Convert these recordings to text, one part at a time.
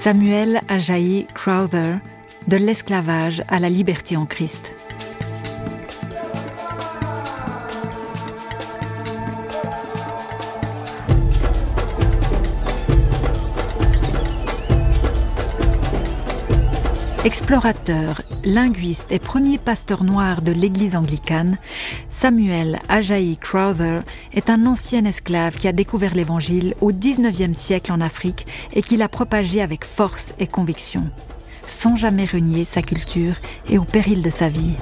Samuel Ajayi Crowther, De l'esclavage à la liberté en Christ. Explorateur, linguiste et premier pasteur noir de l'église anglicane, Samuel Ajayi Crowther est un ancien esclave qui a découvert l'évangile au XIXe siècle en Afrique et qui l'a propagé avec force et conviction, sans jamais renier sa culture et au péril de sa vie.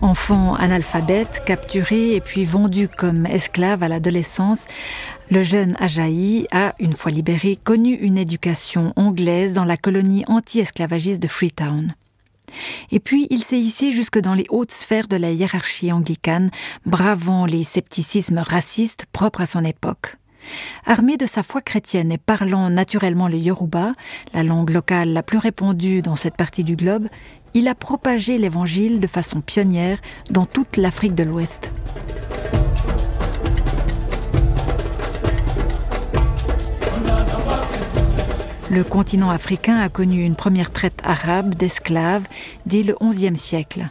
Enfant analphabète, capturé et puis vendu comme esclave à l'adolescence, le jeune Ajaï a, une fois libéré, connu une éducation anglaise dans la colonie anti-esclavagiste de Freetown. Et puis il s'est hissé jusque dans les hautes sphères de la hiérarchie anglicane, bravant les scepticismes racistes propres à son époque. Armé de sa foi chrétienne et parlant naturellement le Yoruba, la langue locale la plus répandue dans cette partie du globe, il a propagé l'évangile de façon pionnière dans toute l'Afrique de l'Ouest. Le continent africain a connu une première traite arabe d'esclaves dès le XIe siècle.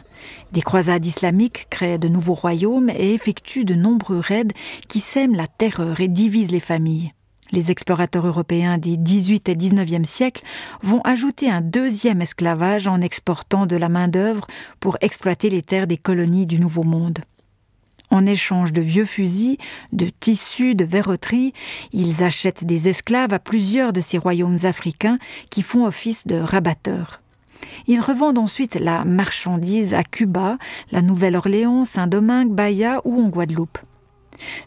Des croisades islamiques créent de nouveaux royaumes et effectuent de nombreux raids qui sèment la terreur et divisent les familles. Les explorateurs européens des 18 et 19e siècles vont ajouter un deuxième esclavage en exportant de la main-d'œuvre pour exploiter les terres des colonies du Nouveau Monde. En échange de vieux fusils, de tissus, de verroteries, ils achètent des esclaves à plusieurs de ces royaumes africains qui font office de rabatteurs. Ils revendent ensuite la marchandise à Cuba, la Nouvelle-Orléans, Saint-Domingue, Bahia ou en Guadeloupe.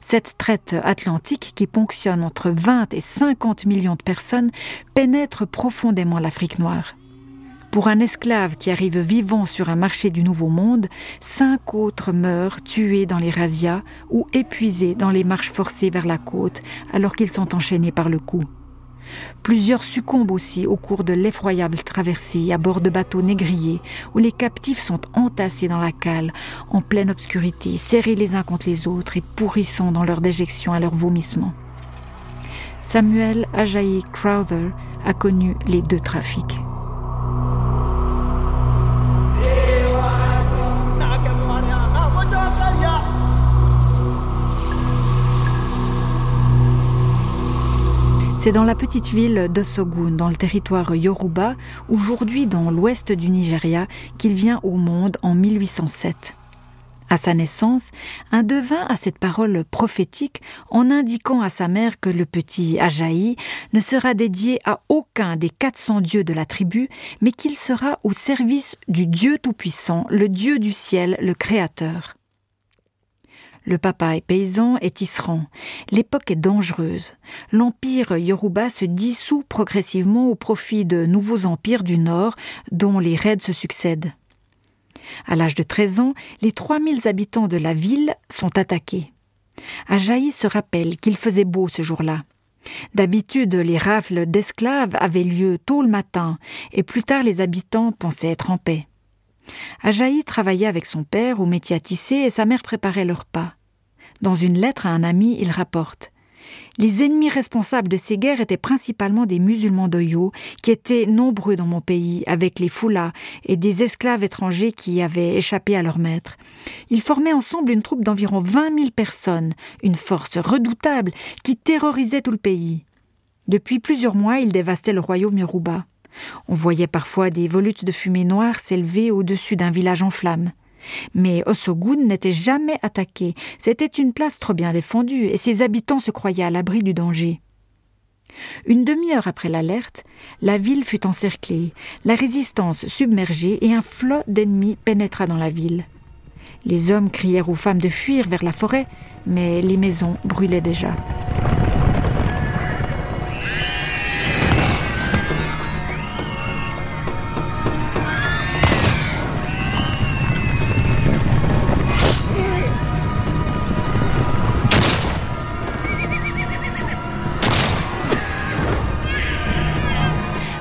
Cette traite atlantique qui ponctionne entre 20 et 50 millions de personnes pénètre profondément l'Afrique noire. Pour un esclave qui arrive vivant sur un marché du Nouveau Monde, cinq autres meurent tués dans les razzias ou épuisés dans les marches forcées vers la côte alors qu'ils sont enchaînés par le cou. Plusieurs succombent aussi au cours de l'effroyable traversée à bord de bateaux négriers où les captifs sont entassés dans la cale, en pleine obscurité, serrés les uns contre les autres et pourrissant dans leur déjection à leur vomissement. Samuel Ajayi Crowther a connu les deux trafics. C'est dans la petite ville d'Osogun, dans le territoire Yoruba, aujourd'hui dans l'ouest du Nigeria, qu'il vient au monde en 1807. À sa naissance, un devin a cette parole prophétique en indiquant à sa mère que le petit Ajaï ne sera dédié à aucun des 400 dieux de la tribu, mais qu'il sera au service du Dieu Tout-Puissant, le Dieu du ciel, le Créateur. Le papa est paysan et tisserand. L'époque est dangereuse. L'empire Yoruba se dissout progressivement au profit de nouveaux empires du Nord dont les raids se succèdent. À l'âge de 13 ans, les 3000 habitants de la ville sont attaqués. Ajaï se rappelle qu'il faisait beau ce jour-là. D'habitude, les rafles d'esclaves avaient lieu tôt le matin, et plus tard les habitants pensaient être en paix. Ajaï travaillait avec son père au métier à tisser et sa mère préparait leur repas. Dans une lettre à un ami, il rapporte les ennemis responsables de ces guerres étaient principalement des musulmans d'Oyo, qui étaient nombreux dans mon pays, avec les foulas et des esclaves étrangers qui avaient échappé à leur maître. Ils formaient ensemble une troupe d'environ vingt mille personnes, une force redoutable qui terrorisait tout le pays. Depuis plusieurs mois, ils dévastaient le royaume Yoruba. On voyait parfois des volutes de fumée noire s'élever au-dessus d'un village en flammes. Mais Osogun n'était jamais attaqué. C'était une place trop bien défendue et ses habitants se croyaient à l'abri du danger. Une demi-heure après l'alerte, la ville fut encerclée, la résistance submergée et un flot d'ennemis pénétra dans la ville. Les hommes crièrent aux femmes de fuir vers la forêt, mais les maisons brûlaient déjà.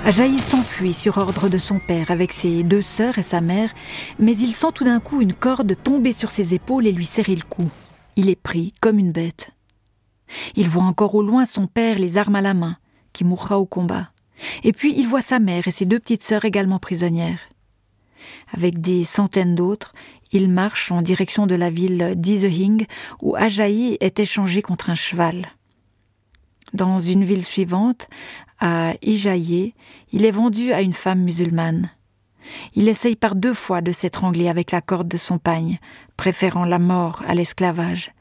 Ajaï s'enfuit sur ordre de son père avec ses deux sœurs et sa mère, mais il sent tout d'un coup une corde tomber sur ses épaules et lui serrer le cou. Il est pris comme une bête. Il voit encore au loin son père les armes à la main, qui mourra au combat. Et puis il voit sa mère et ses deux petites sœurs également prisonnières. Avec des centaines d'autres, il marche en direction de la ville d'Isehing, où Ajaï est échangé contre un cheval. Dans une ville suivante, à Ijaïe, il est vendu à une femme musulmane. Il essaye par deux fois de s'étrangler avec la corde de son pagne, préférant la mort à l'esclavage,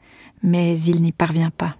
mais il n'y parvient pas.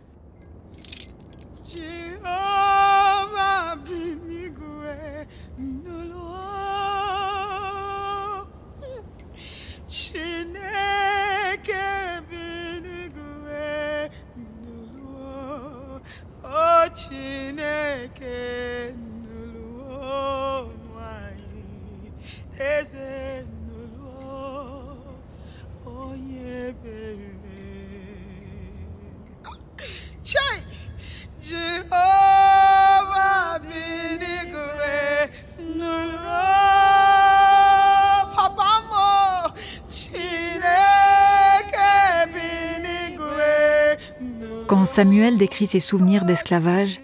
Quand Samuel décrit ses souvenirs d'esclavage,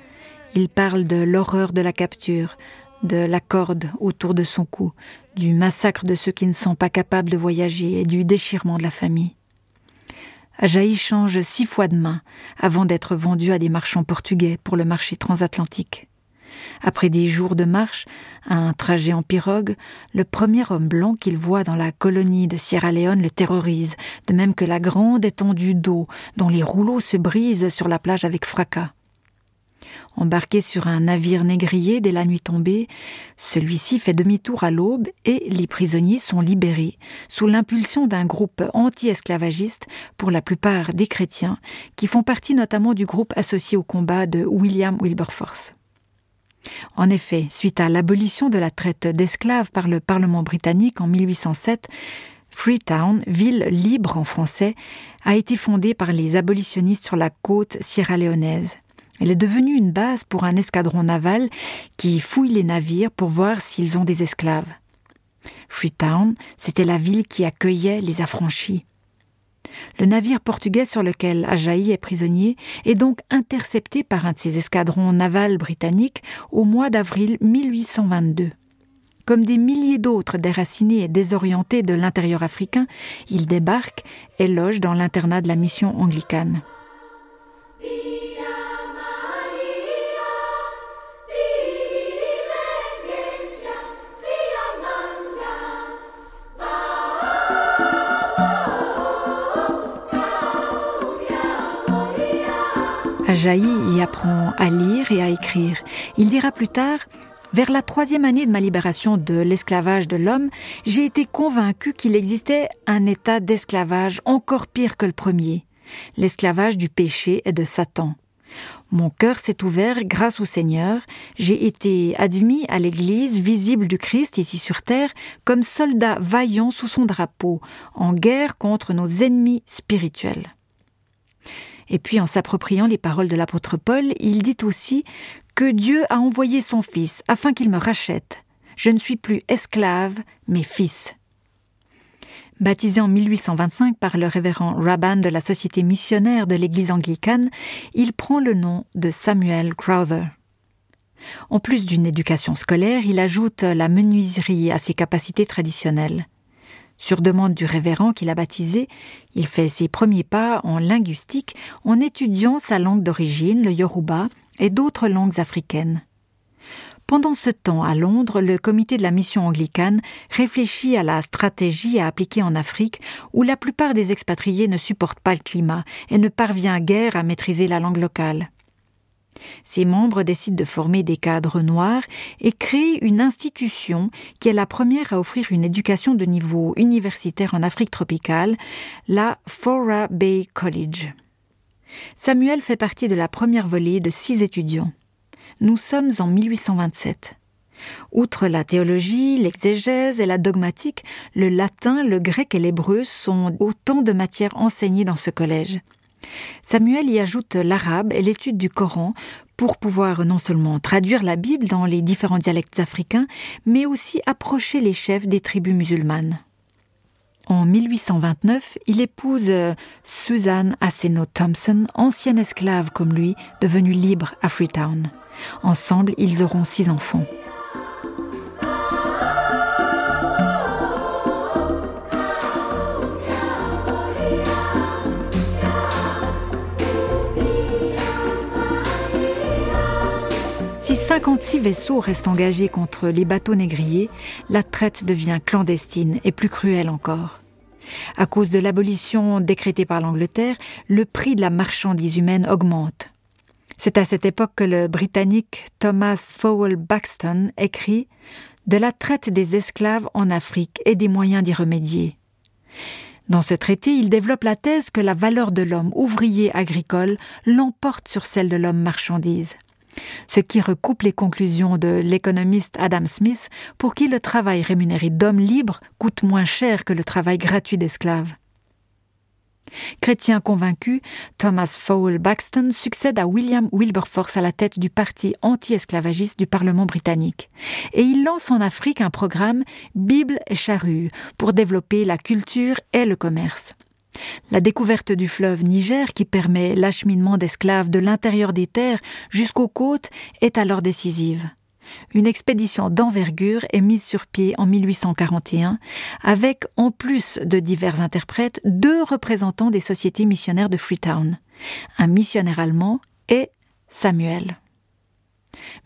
il parle de l'horreur de la capture, de la corde autour de son cou, du massacre de ceux qui ne sont pas capables de voyager et du déchirement de la famille. Ajaï change six fois de main avant d'être vendu à des marchands portugais pour le marché transatlantique. Après des jours de marche, un trajet en pirogue, le premier homme blanc qu'il voit dans la colonie de Sierra Leone le terrorise, de même que la grande étendue d'eau dont les rouleaux se brisent sur la plage avec fracas. Embarqué sur un navire négrier dès la nuit tombée, celui-ci fait demi-tour à l'aube et les prisonniers sont libérés sous l'impulsion d'un groupe anti-esclavagiste, pour la plupart des chrétiens, qui font partie notamment du groupe associé au combat de William Wilberforce. En effet, suite à l'abolition de la traite d'esclaves par le Parlement britannique en 1807, Freetown, ville libre en français, a été fondée par les abolitionnistes sur la côte sierra-léonaise. Elle est devenue une base pour un escadron naval qui fouille les navires pour voir s'ils ont des esclaves. Freetown, c'était la ville qui accueillait les affranchis. Le navire portugais sur lequel Ajaï est prisonnier est donc intercepté par un de ses escadrons navals britanniques au mois d'avril 1822. Comme des milliers d'autres déracinés et désorientés de l'intérieur africain, il débarque et loge dans l'internat de la mission anglicane. Ajaï y apprend à lire et à écrire. Il dira plus tard vers la troisième année de ma libération de l'esclavage de l'homme, j'ai été convaincu qu'il existait un état d'esclavage encore pire que le premier, l'esclavage du péché et de Satan. Mon cœur s'est ouvert grâce au Seigneur, j'ai été admis à l'Église visible du Christ ici sur terre comme soldat vaillant sous son drapeau, en guerre contre nos ennemis spirituels. Et puis en s'appropriant les paroles de l'apôtre Paul, il dit aussi que Dieu a envoyé son Fils afin qu'il me rachète. Je ne suis plus esclave, mais fils. Baptisé en 1825 par le révérend Rabban de la Société missionnaire de l'Église anglicane, il prend le nom de Samuel Crowther. En plus d'une éducation scolaire, il ajoute la menuiserie à ses capacités traditionnelles. Sur demande du révérend qu'il a baptisé, il fait ses premiers pas en linguistique en étudiant sa langue d'origine, le yoruba, et d'autres langues africaines. Pendant ce temps, à Londres, le comité de la mission anglicane réfléchit à la stratégie à appliquer en Afrique, où la plupart des expatriés ne supportent pas le climat et ne parvient guère à maîtriser la langue locale. Ses membres décident de former des cadres noirs et créent une institution qui est la première à offrir une éducation de niveau universitaire en Afrique tropicale, la Fora Bay College. Samuel fait partie de la première volée de six étudiants. Nous sommes en 1827. Outre la théologie, l'exégèse et la dogmatique, le latin, le grec et l'hébreu sont autant de matières enseignées dans ce collège. Samuel y ajoute l'arabe et l'étude du Coran pour pouvoir non seulement traduire la Bible dans les différents dialectes africains, mais aussi approcher les chefs des tribus musulmanes. En 1829, il épouse euh, Suzanne Aseno Thompson, ancienne esclave comme lui, devenue libre à Freetown. Ensemble, ils auront six enfants. 56 vaisseaux restent engagés contre les bateaux négriers, la traite devient clandestine et plus cruelle encore. À cause de l'abolition décrétée par l'Angleterre, le prix de la marchandise humaine augmente. C'est à cette époque que le Britannique Thomas Fowell Baxton écrit De la traite des esclaves en Afrique et des moyens d'y remédier. Dans ce traité, il développe la thèse que la valeur de l'homme ouvrier agricole l'emporte sur celle de l'homme marchandise ce qui recoupe les conclusions de l'économiste Adam Smith, pour qui le travail rémunéré d'hommes libres coûte moins cher que le travail gratuit d'esclaves. Chrétien convaincu, Thomas Fowell Baxton succède à William Wilberforce à la tête du parti anti-esclavagiste du Parlement britannique. Et il lance en Afrique un programme Bible et charrue pour développer la culture et le commerce. La découverte du fleuve Niger, qui permet l'acheminement d'esclaves de l'intérieur des terres jusqu'aux côtes, est alors décisive. Une expédition d'envergure est mise sur pied en 1841, avec, en plus de divers interprètes, deux représentants des sociétés missionnaires de Freetown, un missionnaire allemand et Samuel.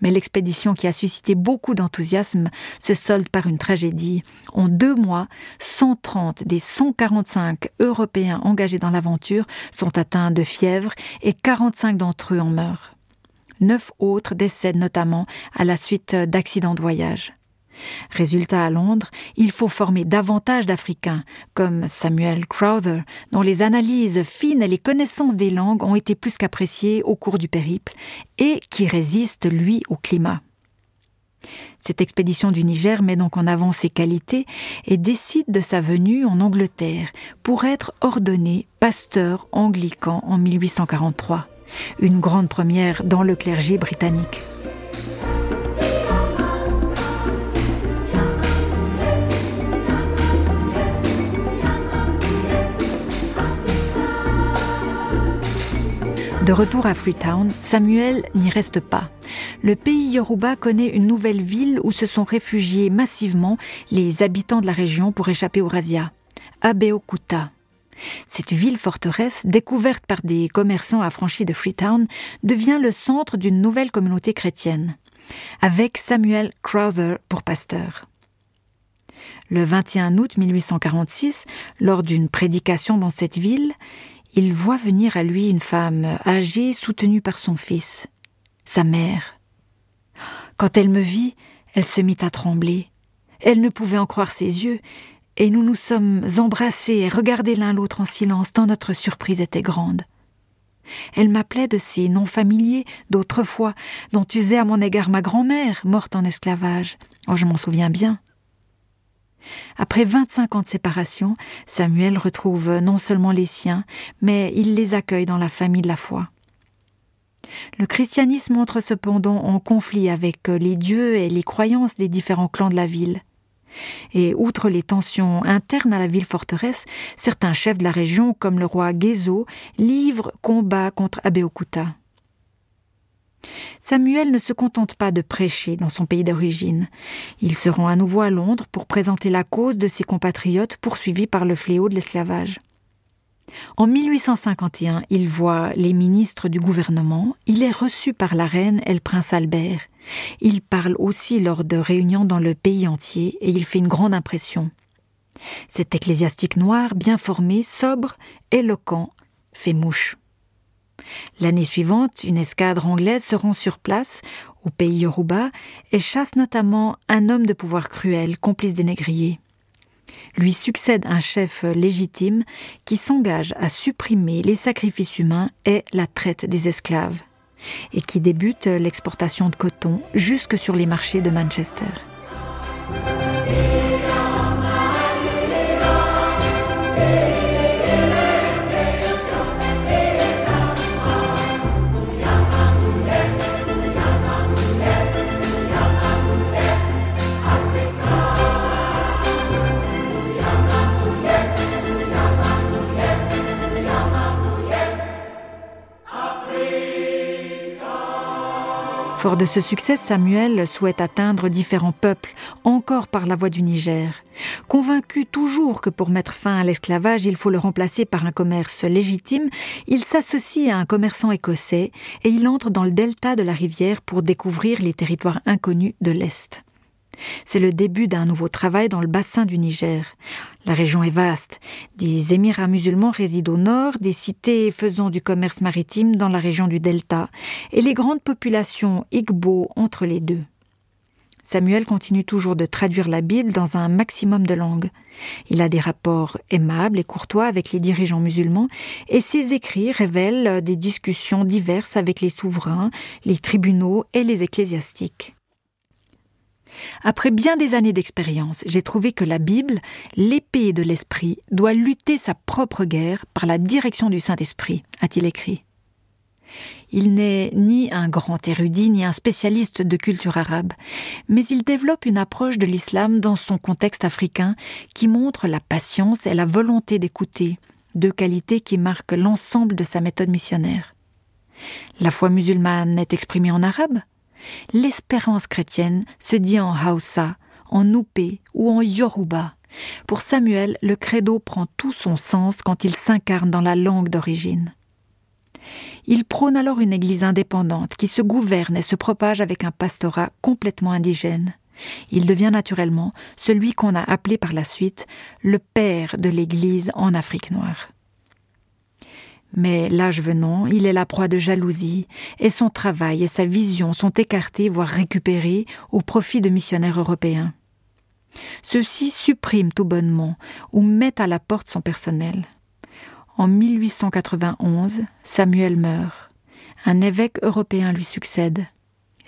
Mais l'expédition qui a suscité beaucoup d'enthousiasme se solde par une tragédie. En deux mois, 130 des 145 Européens engagés dans l'aventure sont atteints de fièvre et 45 d'entre eux en meurent. Neuf autres décèdent notamment à la suite d'accidents de voyage. Résultat à Londres, il faut former davantage d'Africains, comme Samuel Crowther, dont les analyses fines et les connaissances des langues ont été plus qu'appréciées au cours du périple, et qui résistent, lui, au climat. Cette expédition du Niger met donc en avant ses qualités et décide de sa venue en Angleterre pour être ordonné pasteur anglican en 1843, une grande première dans le clergé britannique. De retour à Freetown, Samuel n'y reste pas. Le pays Yoruba connaît une nouvelle ville où se sont réfugiés massivement les habitants de la région pour échapper aux razzias, Abeokuta. Cette ville forteresse, découverte par des commerçants affranchis de Freetown, devient le centre d'une nouvelle communauté chrétienne, avec Samuel Crowther pour pasteur. Le 21 août 1846, lors d'une prédication dans cette ville, il voit venir à lui une femme âgée soutenue par son fils, sa mère. Quand elle me vit, elle se mit à trembler. Elle ne pouvait en croire ses yeux, et nous nous sommes embrassés et regardés l'un l'autre en silence, tant notre surprise était grande. Elle m'appelait de ces noms familiers d'autrefois, dont usait à mon égard ma grand-mère, morte en esclavage. Oh, je m'en souviens bien. Après 25 ans de séparation, Samuel retrouve non seulement les siens, mais il les accueille dans la famille de la foi. Le christianisme entre cependant en conflit avec les dieux et les croyances des différents clans de la ville. Et outre les tensions internes à la ville forteresse, certains chefs de la région, comme le roi Gezo, livrent combat contre Abeokuta. Samuel ne se contente pas de prêcher dans son pays d'origine. Il se rend à nouveau à Londres pour présenter la cause de ses compatriotes poursuivis par le fléau de l'esclavage. En 1851, il voit les ministres du gouvernement, il est reçu par la reine et le prince Albert. Il parle aussi lors de réunions dans le pays entier et il fait une grande impression. Cet ecclésiastique noir, bien formé, sobre, éloquent, fait mouche. L'année suivante, une escadre anglaise se rend sur place, au pays Yoruba, et chasse notamment un homme de pouvoir cruel, complice des négriers. Lui succède un chef légitime qui s'engage à supprimer les sacrifices humains et la traite des esclaves, et qui débute l'exportation de coton jusque sur les marchés de Manchester. Fort de ce succès, Samuel souhaite atteindre différents peuples, encore par la voie du Niger. Convaincu toujours que pour mettre fin à l'esclavage, il faut le remplacer par un commerce légitime, il s'associe à un commerçant écossais et il entre dans le delta de la rivière pour découvrir les territoires inconnus de l'Est. C'est le début d'un nouveau travail dans le bassin du Niger. La région est vaste. Des émirats musulmans résident au nord, des cités faisant du commerce maritime dans la région du Delta, et les grandes populations Igbo entre les deux. Samuel continue toujours de traduire la Bible dans un maximum de langues. Il a des rapports aimables et courtois avec les dirigeants musulmans et ses écrits révèlent des discussions diverses avec les souverains, les tribunaux et les ecclésiastiques. Après bien des années d'expérience, j'ai trouvé que la Bible, l'épée de l'Esprit, doit lutter sa propre guerre par la direction du Saint-Esprit, a-t-il écrit. Il n'est ni un grand érudit ni un spécialiste de culture arabe, mais il développe une approche de l'islam dans son contexte africain qui montre la patience et la volonté d'écouter, deux qualités qui marquent l'ensemble de sa méthode missionnaire. La foi musulmane est exprimée en arabe, L'espérance chrétienne se dit en Hausa, en Noupé ou en Yoruba. Pour Samuel, le credo prend tout son sens quand il s'incarne dans la langue d'origine. Il prône alors une Église indépendante qui se gouverne et se propage avec un pastorat complètement indigène. Il devient naturellement celui qu'on a appelé par la suite le père de l'Église en Afrique noire. Mais l'âge venant, il est la proie de jalousie, et son travail et sa vision sont écartés, voire récupérés, au profit de missionnaires européens. Ceux-ci suppriment tout bonnement ou mettent à la porte son personnel. En 1891, Samuel meurt. Un évêque européen lui succède.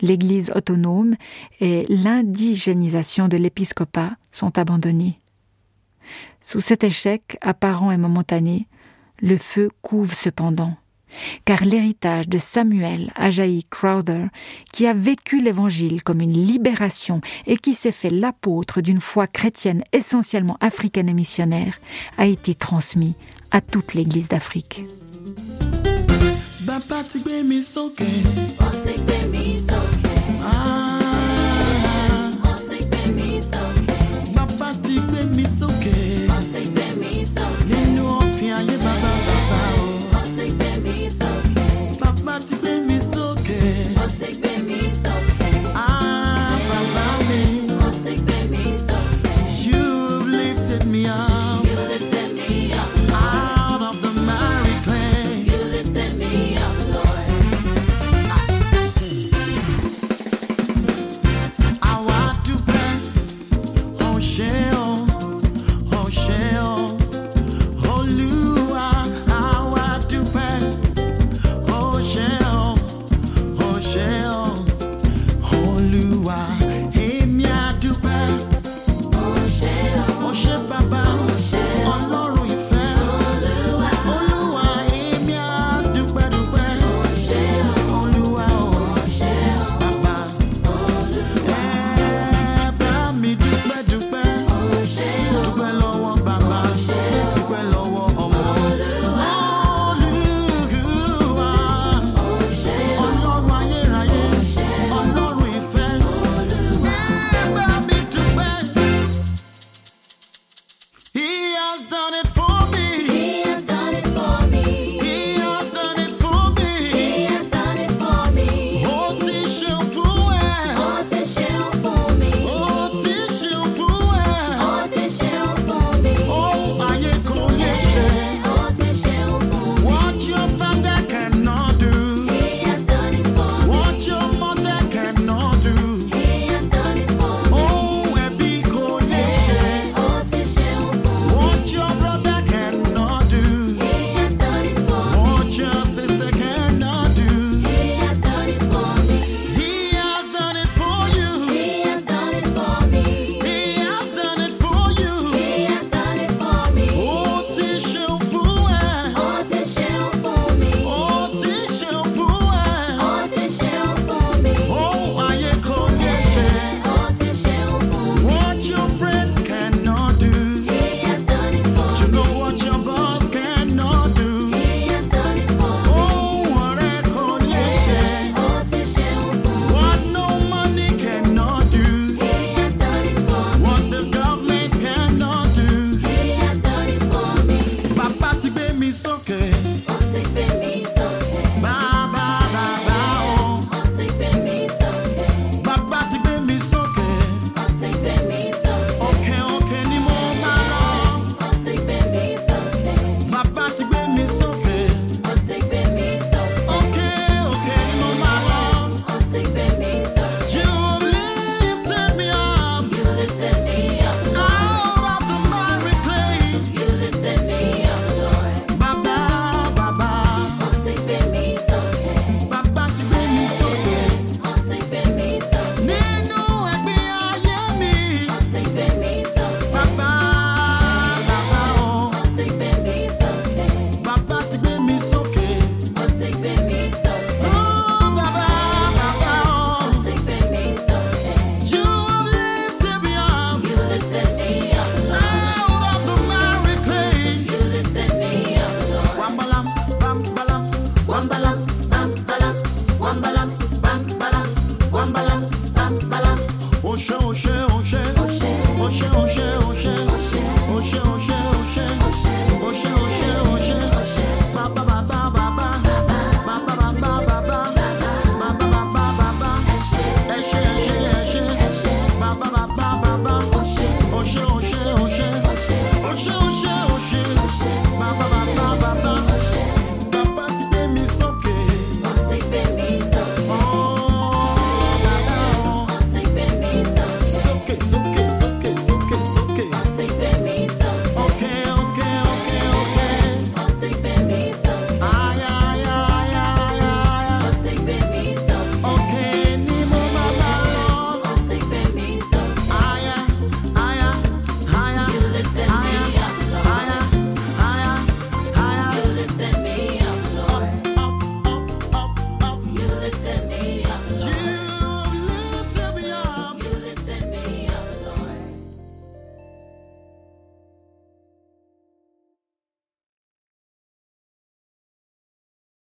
L'Église autonome et l'indigénisation de l'épiscopat sont abandonnés. Sous cet échec apparent et momentané, le feu couve cependant, car l'héritage de Samuel Ajayi Crowther, qui a vécu l'Évangile comme une libération et qui s'est fait l'apôtre d'une foi chrétienne essentiellement africaine et missionnaire, a été transmis à toute l'Église d'Afrique.